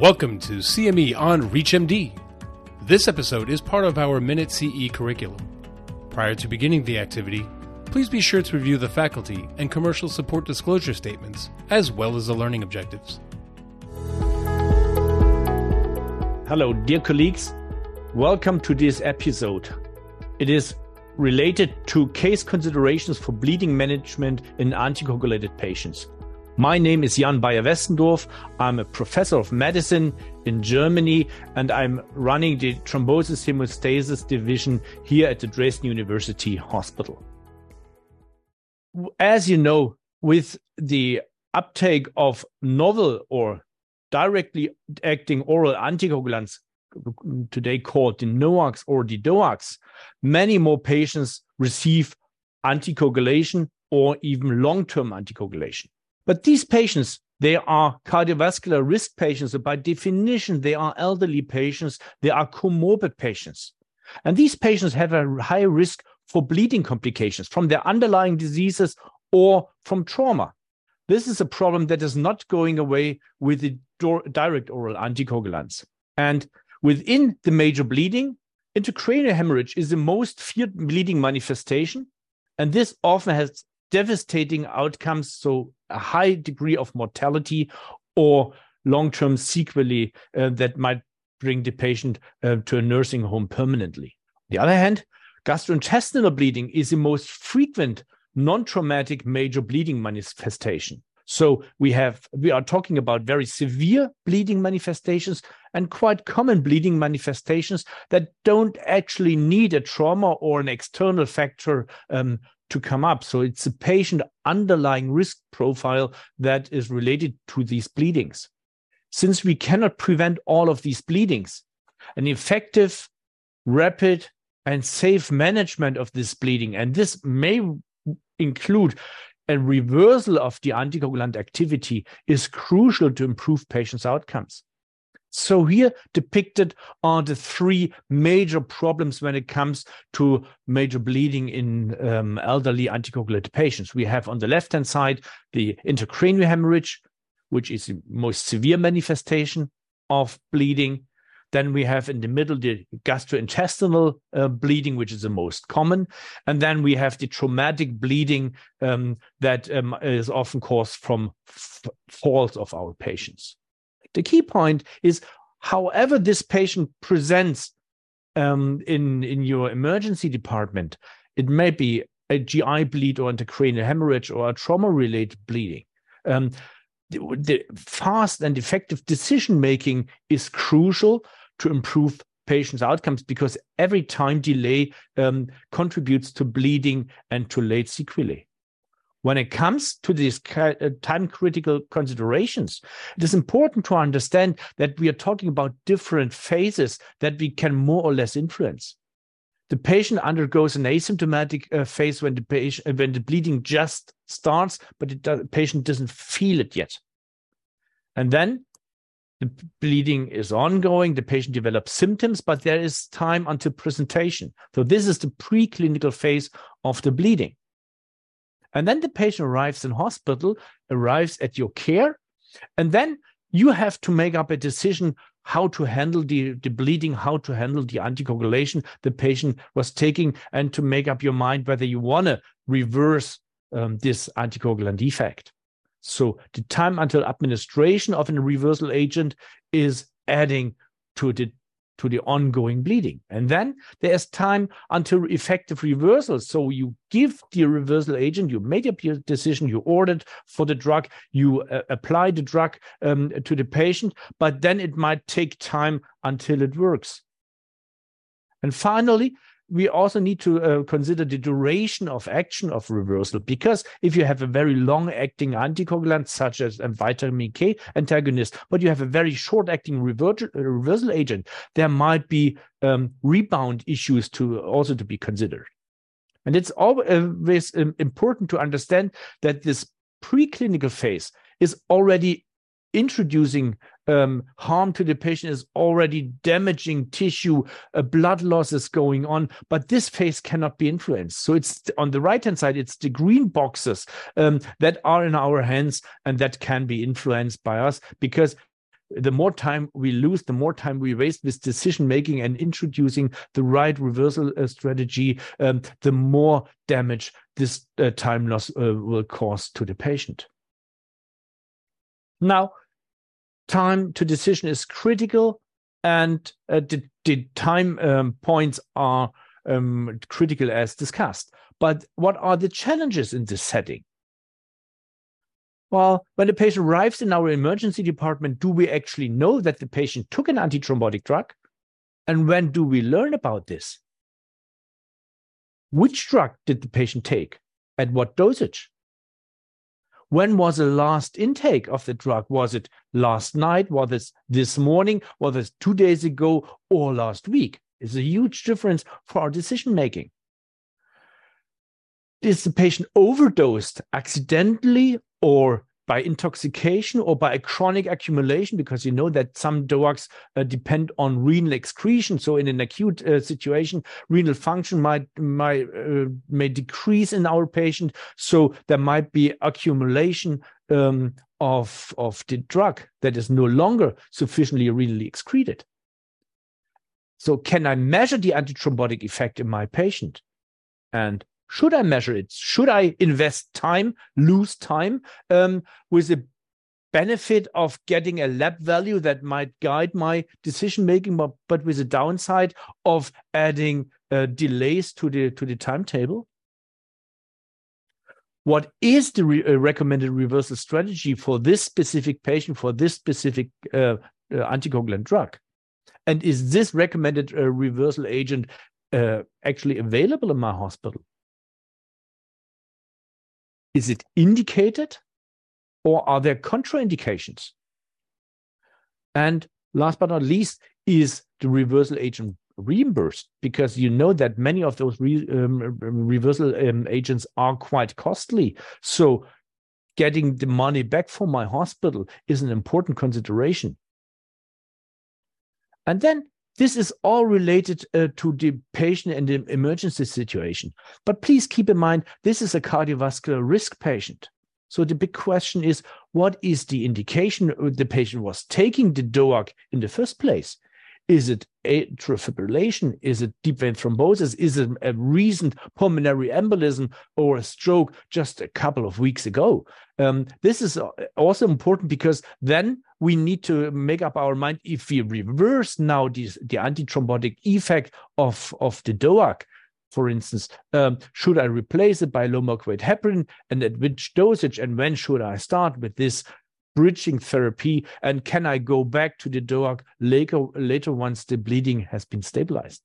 Welcome to CME on ReachMD. This episode is part of our Minute CE curriculum. Prior to beginning the activity, please be sure to review the faculty and commercial support disclosure statements, as well as the learning objectives. Hello, dear colleagues. Welcome to this episode. It is related to case considerations for bleeding management in anticoagulated patients. My name is Jan Beyer Westendorf. I'm a professor of medicine in Germany, and I'm running the thrombosis hemostasis division here at the Dresden University Hospital. As you know, with the uptake of novel or directly acting oral anticoagulants, today called the NOACs or the DOACs, many more patients receive anticoagulation or even long term anticoagulation. But these patients, they are cardiovascular risk patients. So by definition, they are elderly patients. They are comorbid patients. And these patients have a high risk for bleeding complications from their underlying diseases or from trauma. This is a problem that is not going away with the direct oral anticoagulants. And within the major bleeding, intracranial hemorrhage is the most feared bleeding manifestation. And this often has devastating outcomes, so a high degree of mortality or long-term sequelae uh, that might bring the patient uh, to a nursing home permanently. On the other hand, gastrointestinal bleeding is the most frequent non-traumatic major bleeding manifestation. So we have we are talking about very severe bleeding manifestations and quite common bleeding manifestations that don't actually need a trauma or an external factor um, to come up. So it's a patient underlying risk profile that is related to these bleedings. Since we cannot prevent all of these bleedings, an effective, rapid, and safe management of this bleeding, and this may include a reversal of the anticoagulant activity, is crucial to improve patients' outcomes. So here depicted are the three major problems when it comes to major bleeding in um, elderly anticoagulated patients. We have on the left-hand side the intracranial hemorrhage, which is the most severe manifestation of bleeding. Then we have in the middle the gastrointestinal uh, bleeding, which is the most common. And then we have the traumatic bleeding um, that um, is often caused from falls of our patients. The key point is, however, this patient presents um, in, in your emergency department, it may be a GI bleed or intracranial hemorrhage or a trauma related bleeding. Um, the, the fast and effective decision making is crucial to improve patients' outcomes because every time delay um, contributes to bleeding and to late sequelae. When it comes to these uh, time critical considerations, it is important to understand that we are talking about different phases that we can more or less influence. The patient undergoes an asymptomatic uh, phase when the patient, uh, when the bleeding just starts, but the patient doesn't feel it yet. And then the bleeding is ongoing. The patient develops symptoms, but there is time until presentation. So this is the preclinical phase of the bleeding. And then the patient arrives in hospital, arrives at your care, and then you have to make up a decision how to handle the, the bleeding, how to handle the anticoagulation the patient was taking, and to make up your mind whether you want to reverse um, this anticoagulant defect. So the time until administration of a reversal agent is adding to the to the ongoing bleeding. And then there's time until effective reversal. So you give the reversal agent, you made up your decision, you ordered for the drug, you uh, apply the drug um, to the patient, but then it might take time until it works. And finally, we also need to uh, consider the duration of action of reversal because if you have a very long acting anticoagulant such as a vitamin K antagonist, but you have a very short acting reversal agent, there might be um, rebound issues to also to be considered. And it's always um, important to understand that this preclinical phase is already introducing um, harm to the patient is already damaging tissue, uh, blood loss is going on, but this phase cannot be influenced. So it's on the right hand side, it's the green boxes um, that are in our hands and that can be influenced by us because the more time we lose, the more time we waste with decision making and introducing the right reversal uh, strategy, um, the more damage this uh, time loss uh, will cause to the patient. Now, time to decision is critical, and uh, the, the, time um, points are um, critical as discussed. But what are the challenges in this setting? Well, when the patient arrives in our emergency department, do we actually know that the patient took an antithrombotic drug? And when do we learn about this? Which drug did the patient take? At what dosage? When was the last intake of the drug? Was it last night? Was it this morning? Was it two days ago or last week? It's a huge difference for our decision making. Is the patient overdosed accidentally or by intoxication or by a chronic accumulation, because you know that some drugs uh, depend on renal excretion. So in an acute uh, situation, renal function might might uh, may decrease in our patient. So there might be accumulation um, of of the drug that is no longer sufficiently renally excreted. So can I measure the antithrombotic effect in my patient? And should I measure it? Should I invest time, lose time um, with the benefit of getting a lab value that might guide my decision making, but, but with the downside of adding uh, delays to the to the timetable? What is the re uh, recommended reversal strategy for this specific patient for this specific uh, uh anticoagulant drug? And is this recommended uh, reversal agent uh, actually available in my hospital? Is it indicated or are there contraindications? And last but not least, is the reversal agent reimbursed? Because you know that many of those re, um, reversal um, agents are quite costly. So getting the money back from my hospital is an important consideration. And then this is all related uh, to the patient and the emergency situation. But please keep in mind, this is a cardiovascular risk patient. So the big question is, what is the indication the patient was taking the DOAC in the first place? Is it atrial fibrillation? Is it deep vein thrombosis? Is it a recent pulmonary embolism or a stroke just a couple of weeks ago? Um, this is also important because then we need to make up our mind if we reverse now this, the antithrombotic effect of, of the DOAC. For instance, um, should I replace it by low molecular heparin and at which dosage and when should I start with this bridging therapy? And can I go back to the DOAC later, later once the bleeding has been stabilized?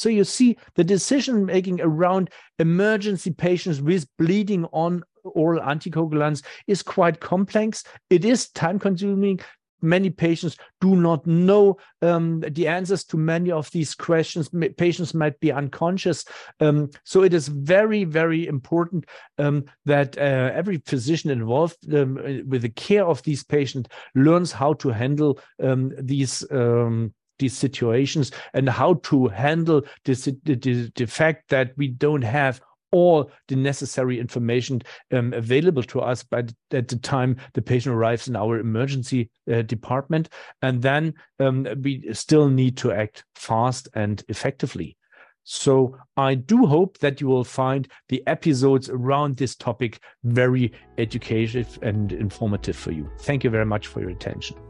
So you see the decision making around emergency patients with bleeding on oral anticoagulants is quite complex. It is time consuming many patients do not know um, the answers to many of these questions. patients might be unconscious. Um, so it is very, very important um, that uh, every physician involved um, with the care of these patients learns how to handle um, these um, these situations and how to handle the, the fact that we don't have all the necessary information um, available to us by the, at the time the patient arrives in our emergency uh, department. And then um, we still need to act fast and effectively. So I do hope that you will find the episodes around this topic very educative and informative for you. Thank you very much for your attention.